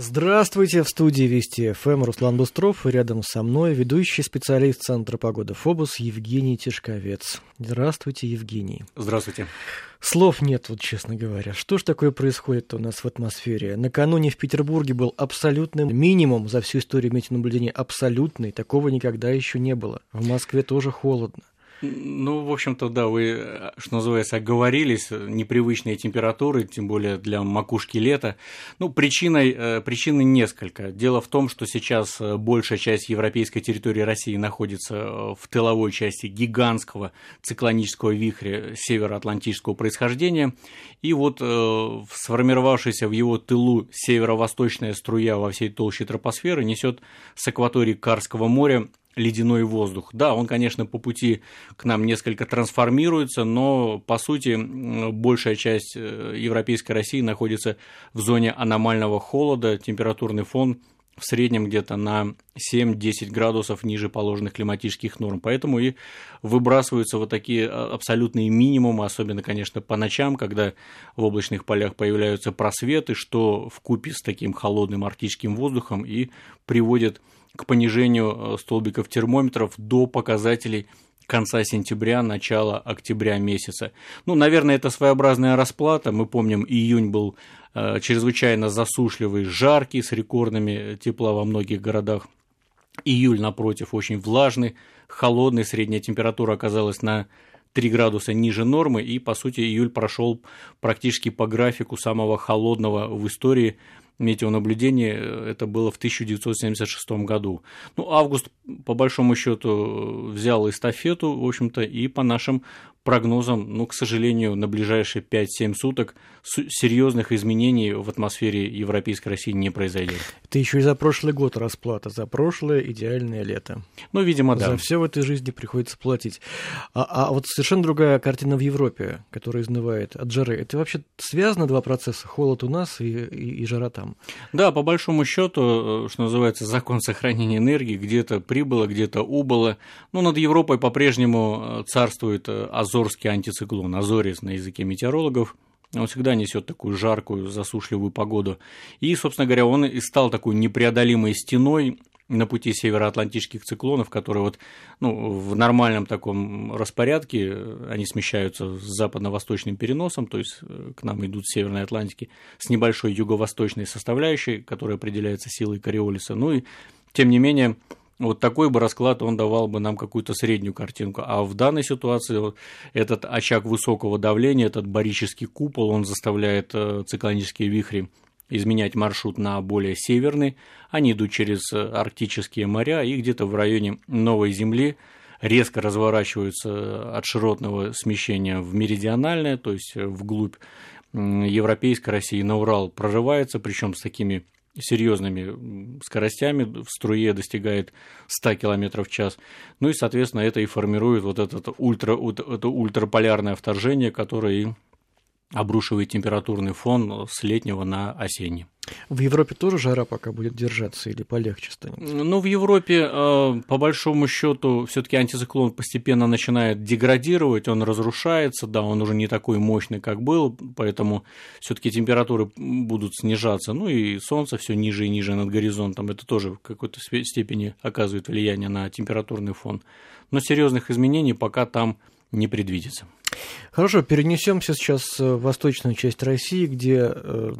Здравствуйте, в студии Вести ФМ Руслан Бустров, и рядом со мной ведущий специалист Центра погоды ФОБУС Евгений Тишковец. Здравствуйте, Евгений. Здравствуйте. Слов нет, вот честно говоря. Что ж такое происходит у нас в атмосфере? Накануне в Петербурге был абсолютный минимум за всю историю метеонаблюдения. Абсолютный. Такого никогда еще не было. В Москве тоже холодно. Ну, в общем-то, да, вы, что называется, оговорились, непривычные температуры, тем более для макушки лета. Ну, причиной, э, причины несколько. Дело в том, что сейчас э, большая часть европейской территории России находится э, в тыловой части гигантского циклонического вихря североатлантического происхождения, и вот сформировавшаяся в его тылу северо-восточная струя во всей толще тропосферы несет с акватории Карского моря ледяной воздух. Да, он, конечно, по пути к нам несколько трансформируется, но, по сути, большая часть э, европейской России находится в зоне аномального холода, температурный фон в среднем где-то на 7-10 градусов ниже положенных климатических норм. Поэтому и выбрасываются вот такие а, абсолютные минимумы, особенно, конечно, по ночам, когда в облачных полях появляются просветы, что в купе с таким холодным арктическим воздухом и приводит к понижению э, столбиков термометров до показателей конца сентября, начала октября месяца. Ну, наверное, это своеобразная расплата. Мы помним, июнь был э, чрезвычайно засушливый, жаркий, с рекордными тепла во многих городах. Июль, напротив, очень влажный, холодный, средняя температура оказалась на 3 градуса ниже нормы, и, по сути, июль прошел практически по графику самого холодного в истории метеонаблюдение э, это было в 1976 году. Ну, август, по большому счету, взял эстафету, в общем-то, и по нашим прогнозам, ну, к сожалению, на ближайшие 5-7 суток серьезных изменений в атмосфере Европейской России не произойдет. Это еще и за прошлый год расплата, за прошлое идеальное лето. Ну, видимо, да. За все в этой жизни приходится платить. А, а вот совершенно другая картина в Европе, которая изнывает от жары. Это вообще связано два процесса, холод у нас и, и, и жара там? Да, по большому счету, э, что называется, закон сохранения энергии, где-то прибыло, где-то убыло. Ну, над Европой по-прежнему э, царствует азот Азорский антициклон, Азорис на языке метеорологов, он всегда несет такую жаркую, засушливую погоду. И, собственно говоря, он и стал такой непреодолимой стеной на пути североатлантических циклонов, которые вот, ну, в нормальном таком распорядке, они смещаются с западно-восточным переносом, то есть э, к нам идут с Северной Атлантики с небольшой юго-восточной составляющей, которая определяется силой Кориолиса. Ну и, тем не менее, вот такой бы расклад, он давал бы нам какую-то среднюю картинку. А в данной ситуации вот этот очаг высокого давления, этот барический купол, он заставляет э, циклонические вихри изменять маршрут на более северный. Они идут через э, арктические моря и где-то в районе Новой Земли резко разворачиваются от широтного смещения в меридиональное, то есть вглубь Европейской России на Урал прорывается, причем с такими серьезными скоростями, в струе достигает 100 км в час. Ну и, соответственно, это и формирует вот это, ультра, это ультраполярное вторжение, которое и обрушивает температурный фон с летнего на осенний. В Европе тоже жара пока будет держаться или полегче станет? Ну, в Европе, э, по большому счету, все-таки антициклон постепенно начинает деградировать, он разрушается, да, он уже не такой мощный, как был, поэтому все-таки температуры будут снижаться. Ну и солнце все ниже и ниже над горизонтом. Это тоже в какой-то степени оказывает влияние на температурный фон. Но серьезных изменений пока там не предвидится. Хорошо, перенесемся сейчас в восточную часть России, где э,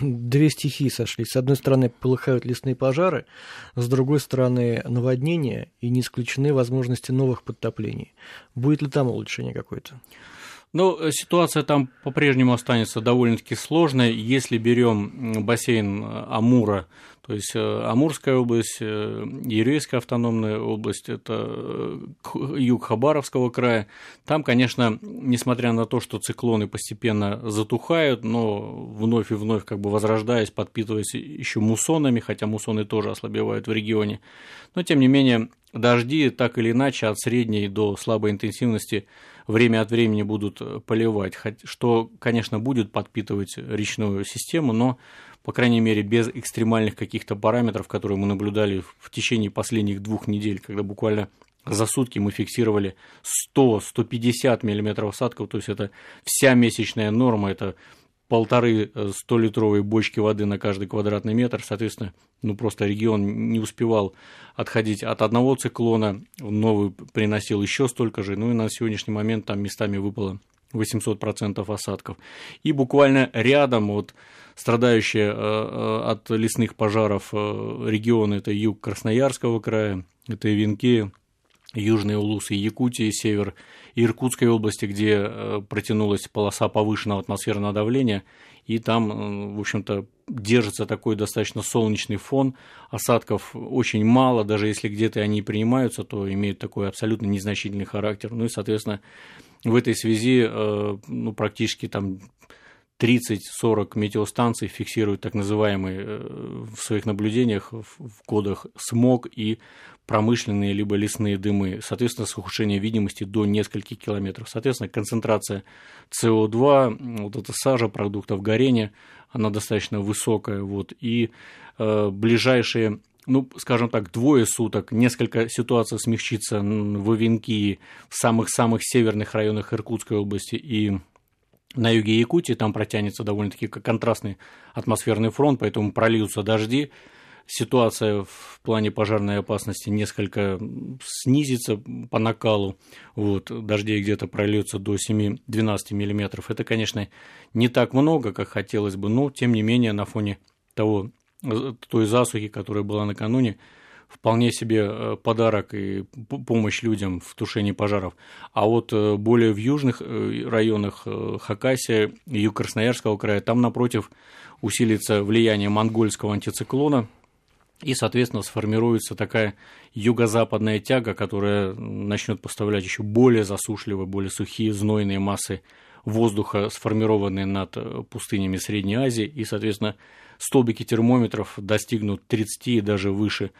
две стихии сошлись. С одной стороны, полыхают лесные пожары, с другой стороны, наводнения, и не исключены возможности новых подтоплений. Будет ли там улучшение какое-то? Ну, э, ситуация там по-прежнему останется довольно-таки сложной. Если берем бассейн Амура, то есть э, Амурская область, э, Еврейская автономная область, это юг Хабаровского края, там, конечно, несмотря на то, что циклоны постепенно затухают, но вновь и вновь как бы возрождаясь, подпитываясь еще муссонами, хотя муссоны тоже ослабевают в регионе, но тем не менее дожди так или иначе от средней до слабой интенсивности время от времени будут э, поливать, что, конечно, будет подпитывать речную систему, но, по крайней мере, без экстремальных каких-то параметров, которые мы наблюдали в течение последних двух недель, когда буквально за сутки мы фиксировали 100-150 мм осадков, то есть это вся месячная норма, это полторы 100-литровые бочки воды на каждый квадратный метр, соответственно, ну просто регион не успевал отходить от одного циклона, новый приносил еще столько же, ну и на сегодняшний момент там местами выпало 800% осадков. И буквально рядом вот страдающие э, э, от лесных пожаров э, регионы, это юг Красноярского края, это Венки, Южные Улусы, Якутии, север Иркутской области, где протянулась полоса повышенного атмосферного давления, и там, в общем-то, держится такой достаточно солнечный фон, осадков очень мало, даже если где-то они принимаются, то имеют такой абсолютно незначительный характер. Ну и, соответственно, в этой связи ну, практически там 30-40 метеостанций фиксируют так называемые э, в своих наблюдениях в кодах смог и промышленные либо лесные дымы, соответственно, с ухудшением видимости до нескольких километров. Соответственно, концентрация СО2, вот эта сажа продуктов горения, она достаточно высокая, вот, и э, ближайшие ну, скажем так, двое суток, несколько ситуаций смягчится в Венки, в самых-самых северных районах Иркутской области и на юге Якутии, там протянется довольно-таки контрастный атмосферный фронт, поэтому прольются дожди, ситуация в плане пожарной опасности несколько снизится по накалу, вот, дождей где-то прольется до 7-12 миллиметров. Это, конечно, не так много, как хотелось бы, но, тем не менее, на фоне того, той засухи, которая была накануне, вполне себе э, подарок и помощь людям в тушении пожаров. А вот э, более в южных э, районах Хакасия и юг Красноярского края, там, напротив, усилится влияние монгольского антициклона, и, соответственно, сформируется такая юго-западная тяга, которая начнет поставлять еще более засушливые, более сухие, знойные массы воздуха, сформированные над пустынями Средней Азии, и, соответственно, столбики термометров достигнут 30 и даже выше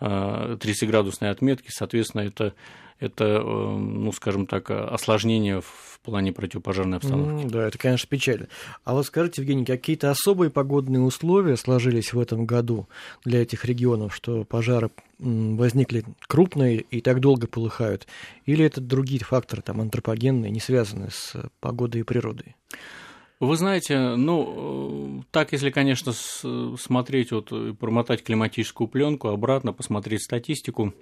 30-градусной отметки, соответственно, это, это, э, ну, скажем так, осложнение в плане противопожарной обстановки. Mm, да, это, конечно, печально. А вот скажите, Евгений, какие-то особые погодные условия сложились в этом году для этих регионов, что пожары возникли крупные и так долго полыхают? Или это другие факторы, там, антропогенные, не связанные с погодой и природой? Вы знаете, ну, так, если, конечно, смотреть, вот, промотать климатическую пленку, обратно посмотреть статистику,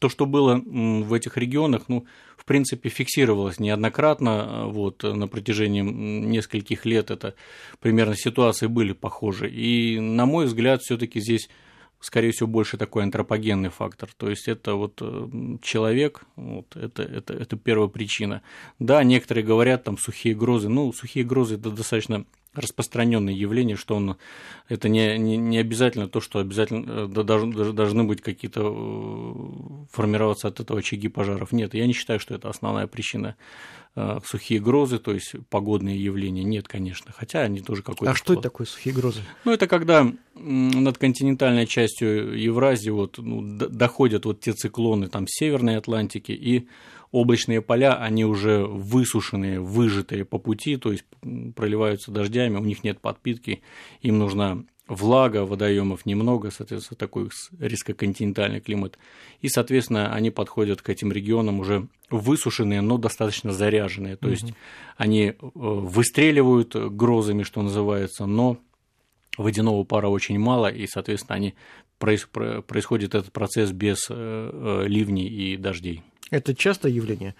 то, что было в этих регионах, ну, в принципе, фиксировалось неоднократно, вот, на протяжении нескольких лет это примерно ситуации были похожи. И, на мой взгляд, все таки здесь скорее всего, больше такой антропогенный фактор. То есть это вот э, человек, вот это, это, это первая причина. Да, некоторые говорят там сухие грозы. Ну, сухие грозы это достаточно распространенное явление, что он это не, не, не обязательно то, что обязательно да, должны, должны быть какие-то э, формироваться от этого очаги пожаров. Нет, я не считаю, что это основная причина э, сухие грозы, то есть погодные явления. Нет, конечно, хотя они тоже какой-то. А что это такое сухие грозы? Ну, это когда над континентальной частью Евразии вот, ну, доходят вот те циклоны там Северной Атлантики и облачные поля, они уже высушенные, выжатые по пути, то есть проливаются дождями, у них нет подпитки, им нужна влага, водоемов немного, соответственно, такой рискоконтинентальный климат. И, соответственно, они подходят к этим регионам уже высушенные, но достаточно заряженные. То есть они э, выстреливают грозами, что называется, но водяного пара очень мало, и, соответственно, они происходит этот процесс без э, э, ливней и дождей. Это частое явление?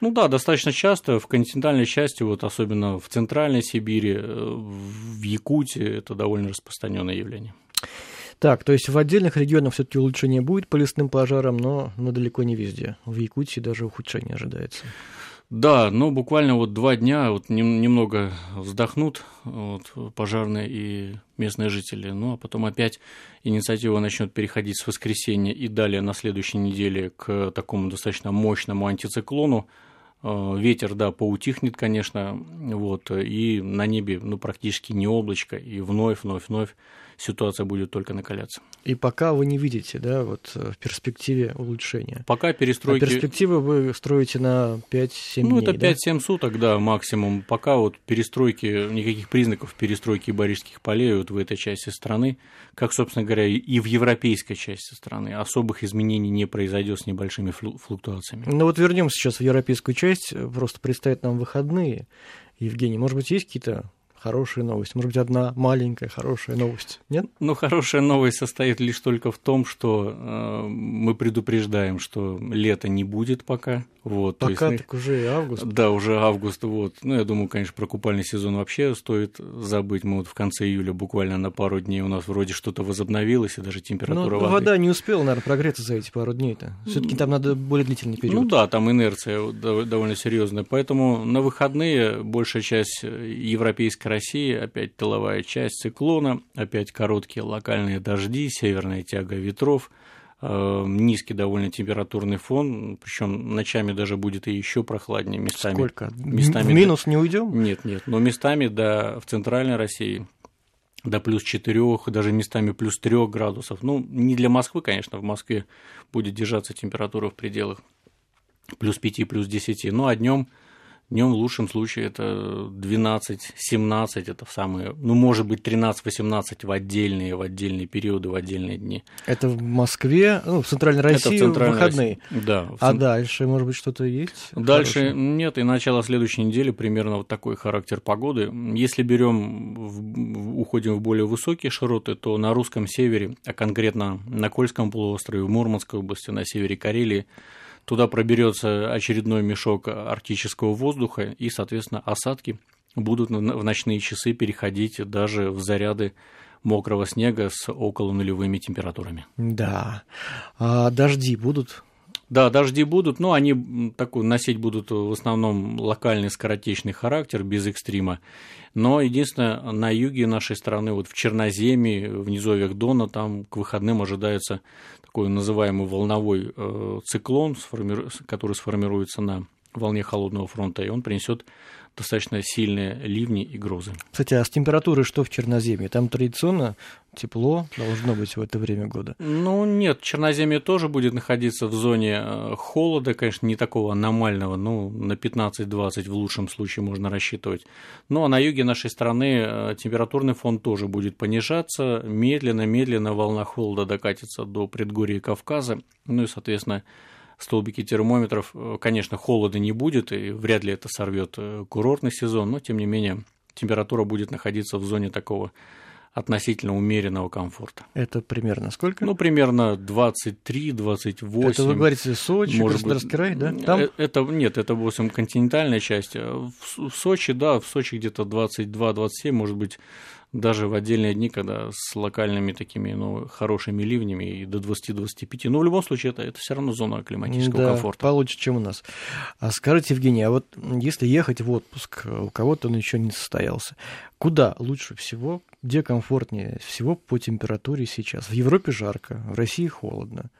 Ну да, достаточно часто. В континентальной части, вот особенно в Центральной Сибири, э, в Якутии, это довольно распространенное явление. Так, то есть в отдельных регионах все-таки улучшение будет по лесным пожарам, но, но далеко не везде. В Якутии даже ухудшение ожидается. Да, ну буквально вот два дня вот немного вздохнут вот, пожарные и местные жители, ну а потом опять инициатива начнет переходить с воскресенья и далее на следующей неделе к такому достаточно мощному антициклону. Э, ветер, да, поутихнет, конечно, вот, и на небе, ну, практически не облачко, и вновь, вновь, вновь ситуация будет только накаляться. И пока вы не видите, да, вот э, в перспективе улучшения. Пока перестройки... А перспективы вы строите на 5-7 ну, дней, Ну, это 5-7 да? суток, да, максимум. Пока вот перестройки, никаких признаков перестройки барических полей вот в этой части страны, как, собственно говоря, и в европейской части страны, особых изменений не произойдет с небольшими флуктуациями. Ну вот вернемся сейчас в европейскую часть, просто предстоят нам выходные. Евгений, может быть, есть какие-то хорошая новость? Может быть, одна маленькая хорошая новость? Нет? Ну, хорошая новость состоит лишь только в том, что э, мы предупреждаем, что лета не будет пока. Вот, пока есть, так уже август. Да, уже август. Вот. Ну, я думаю, конечно, про купальный сезон вообще стоит забыть. Мы вот в конце июля буквально на пару дней у нас вроде что-то возобновилось, и даже температура Но воды... вода не успела, наверное, прогреться за эти пару дней-то. все таки там надо более длительный период. Ну да, там инерция довольно серьезная. Поэтому на выходные большая часть европейской России, опять тыловая часть циклона, опять короткие локальные дожди, северная тяга ветров, низкий довольно температурный фон, причем ночами даже будет и еще прохладнее местами. Сколько? Местами в минус не уйдем? Нет, нет, но местами да, в центральной России до плюс 4, даже местами плюс 3 градусов. Ну, не для Москвы, конечно, в Москве будет держаться температура в пределах плюс 5, плюс 10, ну а днем Днем в лучшем случае это 12-17, это в самые, ну, может быть, 13-18 в отдельные, в отдельные периоды, в отдельные дни. Это в Москве, ну, в Центральной России это в, центральной выходные. России. Да. А дальше, может быть, что-то есть? Дальше хорошее? нет, и начало следующей недели примерно вот такой характер погоды. Если берем, в, уходим в более высокие широты, то на русском севере, а конкретно на Кольском полуострове, в Мурманской области, на севере Карелии, Туда проберется очередной мешок арктического воздуха, и, соответственно, осадки будут в ночные часы переходить даже в заряды мокрого снега с около нулевыми температурами. Да. А дожди будут? Да, дожди будут, но они такой носить будут в основном локальный скоротечный характер, без экстрима. Но единственное, на юге нашей страны, вот в Черноземье, в низовьях Дона, там к выходным ожидается такой называемый волновой э, циклон, который сформируется на волне холодного фронта, и он принесет достаточно сильные ливни и грозы. Кстати, а с температурой что в Черноземье? Там традиционно тепло должно быть в это время года? Ну, нет, Черноземье тоже будет находиться в зоне э, холода, конечно, не такого аномального, ну, на 15-20 в лучшем случае можно рассчитывать. Ну, а на юге нашей страны э, температурный фон тоже будет понижаться, медленно-медленно волна холода докатится до предгорья Кавказа, ну и, соответственно, столбики термометров. Э, конечно, холода не будет, и вряд ли это сорвет э, курортный сезон, но тем не менее температура будет находиться в зоне такого относительно умеренного комфорта. Это примерно сколько? Ну, примерно 23-28. Это вы говорите Сочи, может Краснодарский быть, край, да? Там? Э, это, нет, это, в общем, континентальная часть. В Сочи, да, в Сочи где-то 22-27, может быть, даже в отдельные дни, когда с локальными такими ну, хорошими ливнями и до 20-25. Но в любом случае это, это все равно зона климатического да, комфорта. получше, чем у нас. А скажите, Евгений, а вот если ехать в отпуск, у кого-то он еще не состоялся, куда лучше всего, где комфортнее всего по температуре сейчас? В Европе жарко, в России холодно.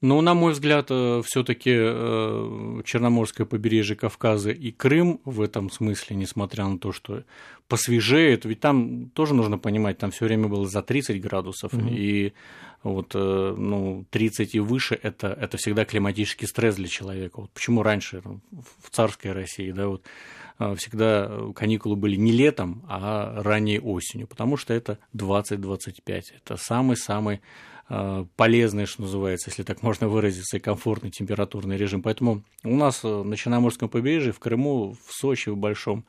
Ну, на мой взгляд, э, все-таки э, Черноморское побережье Кавказа и Крым в этом смысле, несмотря на то, что посвежеет, ведь там тоже нужно понимать, там все время было за 30 градусов, mm-hmm. и вот, э, ну, 30 и выше это, это всегда климатический стресс для человека. Вот почему раньше в царской России, да, вот всегда каникулы были не летом, а ранней осенью, потому что это 20-25, это самый-самый полезный, что называется, если так можно выразиться, и комфортный температурный режим. Поэтому у нас э, на Черноморском побережье, в Крыму, в Сочи, в Большом,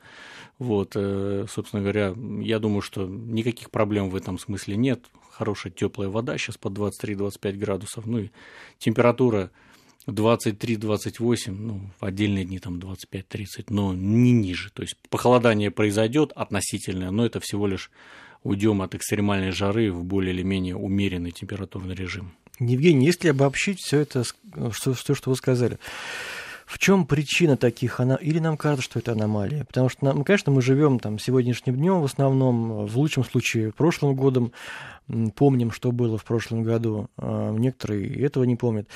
вот, э, собственно говоря, я думаю, что никаких проблем в этом смысле нет. Хорошая теплая вода сейчас под 23-25 градусов, ну и температура 23-28, ну, в отдельные дни там 25-30, но не ниже. То есть похолодание произойдет относительное, но это всего лишь уйдем от экстремальной жары в более или менее умеренный температурный режим. Евгений, если обобщить все это, что, что, что вы сказали, в чем причина таких она или нам кажется, что это аномалия? Потому что, нам, конечно, мы живем там сегодняшним днем в основном, в лучшем случае прошлым годом, помним, что было в прошлом году, а некоторые этого не помнят.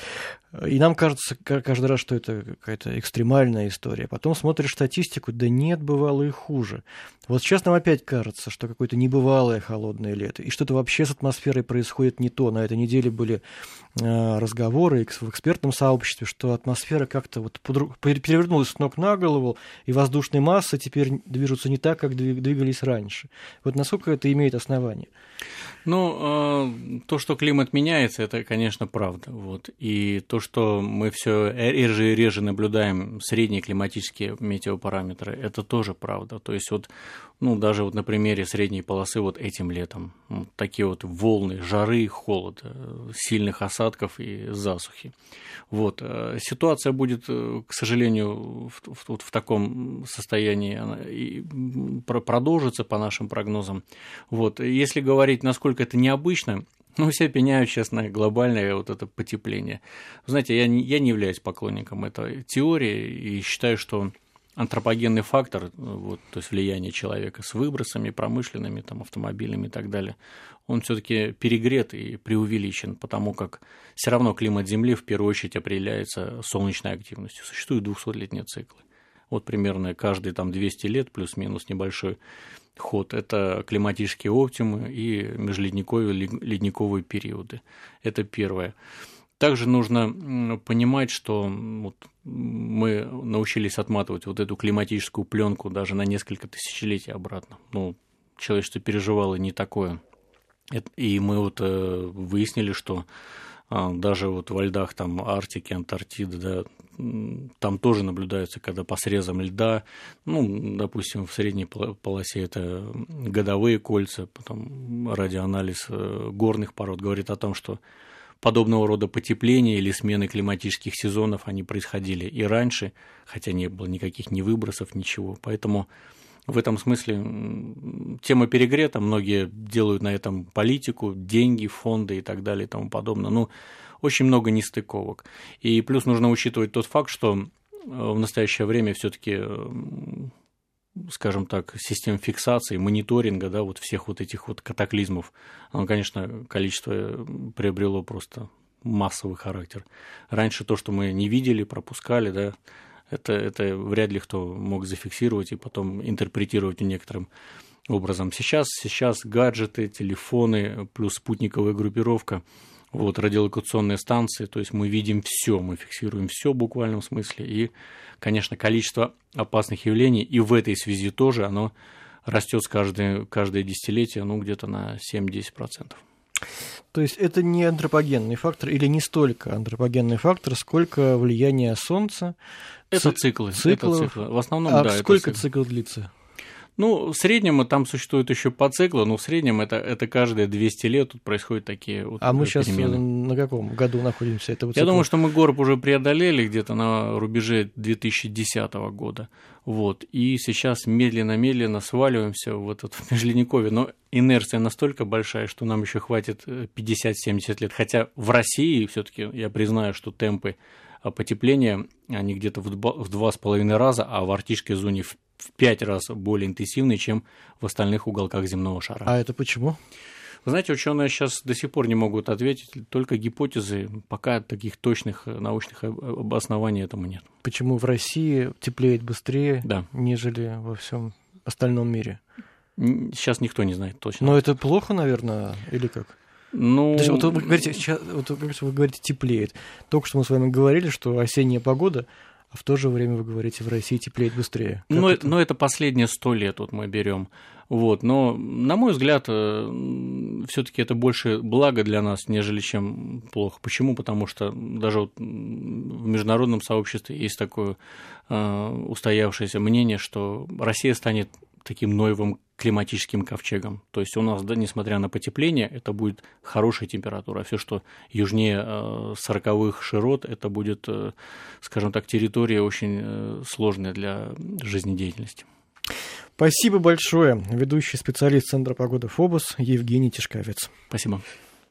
И нам кажется каждый раз, что это какая-то экстремальная история. Потом смотришь статистику, да нет, бывало и хуже. Вот сейчас нам опять кажется, что какое-то небывалое холодное лето, и что-то вообще с атмосферой происходит не то. На этой неделе были а, разговоры в экспертном сообществе, что атмосфера как-то вот перевернулась с ног на голову, и воздушные массы теперь движутся не так, как двигались раньше. Вот насколько это имеет основание? Ну, а, то, что климат меняется, это, конечно, правда. Вот. И то, что мы все реже и реже наблюдаем средние климатические метеопараметры. Это тоже правда. То есть вот, ну, даже вот на примере средней полосы вот этим летом вот такие вот волны жары, холода, сильных осадков и засухи. Вот. Э, ситуация будет, э, к сожалению, в, в, в таком состоянии и продолжится по нашим прогнозам. Вот. Если говорить, насколько это необычно, ну, все пеняют сейчас на глобальное вот это потепление. знаете, я не, я не являюсь поклонником этой теории и считаю, что антропогенный фактор, вот, то есть влияние человека с выбросами промышленными, там, автомобилями и так далее, он все-таки перегрет и преувеличен, потому как все равно климат Земли в первую очередь определяется солнечной активностью. Существуют 200-летние циклы. Вот примерно каждые там 200 лет плюс-минус небольшой ход – это климатические оптимы и межледниковые ледниковые периоды. Это первое. Также нужно понимать, что вот мы научились отматывать вот эту климатическую пленку даже на несколько тысячелетий обратно. Ну, человечество переживало не такое. И мы вот э, выяснили, что даже вот во льдах там Арктики, Антарктиды, да, там тоже наблюдаются, когда по срезам льда, ну, допустим, в средней полосе это годовые кольца, потом радиоанализ э, горных пород говорит о том, что подобного рода потепления или смены климатических сезонов, они происходили и раньше, хотя не было никаких ни выбросов, ничего. Поэтому в этом смысле тема перегрета, многие делают на этом политику, деньги, фонды и так далее и тому подобное. Ну, очень много нестыковок. И плюс нужно учитывать тот факт, что э, в настоящее время все-таки скажем так, систем фиксации, мониторинга, да, вот всех вот этих вот катаклизмов, оно, конечно, количество э, приобрело просто массовый характер. Раньше то, что мы не видели, пропускали, да, это, это вряд ли кто мог зафиксировать и потом интерпретировать некоторым образом. Сейчас, сейчас гаджеты, телефоны плюс спутниковая группировка – вот, радиолокационные станции, то есть мы видим все, мы фиксируем все в буквальном смысле, и, конечно, количество опасных явлений и в этой связи тоже, оно растет с каждое, каждое десятилетие, ну, где-то на 7-10%. То есть это не антропогенный фактор или не столько антропогенный фактор, сколько влияние Солнца. Это циклы. Циклов. Это циклы. В основном, а да. Сколько это цикл длится? Ну, в среднем там существует еще по циклу, но в среднем это, это каждые 200 лет тут происходят такие вот А мы сейчас э, перемены. на каком году находимся? Этого Я думаю, что мы горб уже преодолели где-то на рубеже 2010 года. Вот. И сейчас медленно-медленно сваливаемся в этот межледниковье. Но инерция настолько большая, что нам еще хватит 50-70 э, лет. Хотя в России все-таки я признаю, что темпы потепления, они где-то в два с половиной раза, а в арктической зоне в в пять раз более интенсивный, чем в остальных уголках земного шара. А это почему? Вы знаете, ученые сейчас до сих пор не могут ответить, только гипотезы, пока таких точных научных обоснований этому нет. Почему в России теплеет быстрее, да. нежели во всем остальном мире? Сейчас никто не знает точно. Но это плохо, наверное, или как? Ну... То есть, вот вы говорите, сейчас, вот вы говорите, теплеет. Только что мы с вами говорили, что осенняя погода а в то же время вы говорите, в России теплеет быстрее. но это? но это последние сто лет вот мы берем. Вот, но, на мой взгляд, э, все-таки это больше благо для нас, нежели чем плохо. Почему? Потому что даже вот в международном сообществе есть такое э, устоявшееся мнение, что Россия станет таким новым климатическим ковчегом. То есть у нас, да, несмотря на потепление, это будет хорошая температура. А все, что южнее 40-х э, широт, это будет, э, скажем так, территория очень э, сложная для жизнедеятельности. Спасибо большое. Ведущий специалист Центра погоды ФОБОС Евгений Тишковец. Спасибо.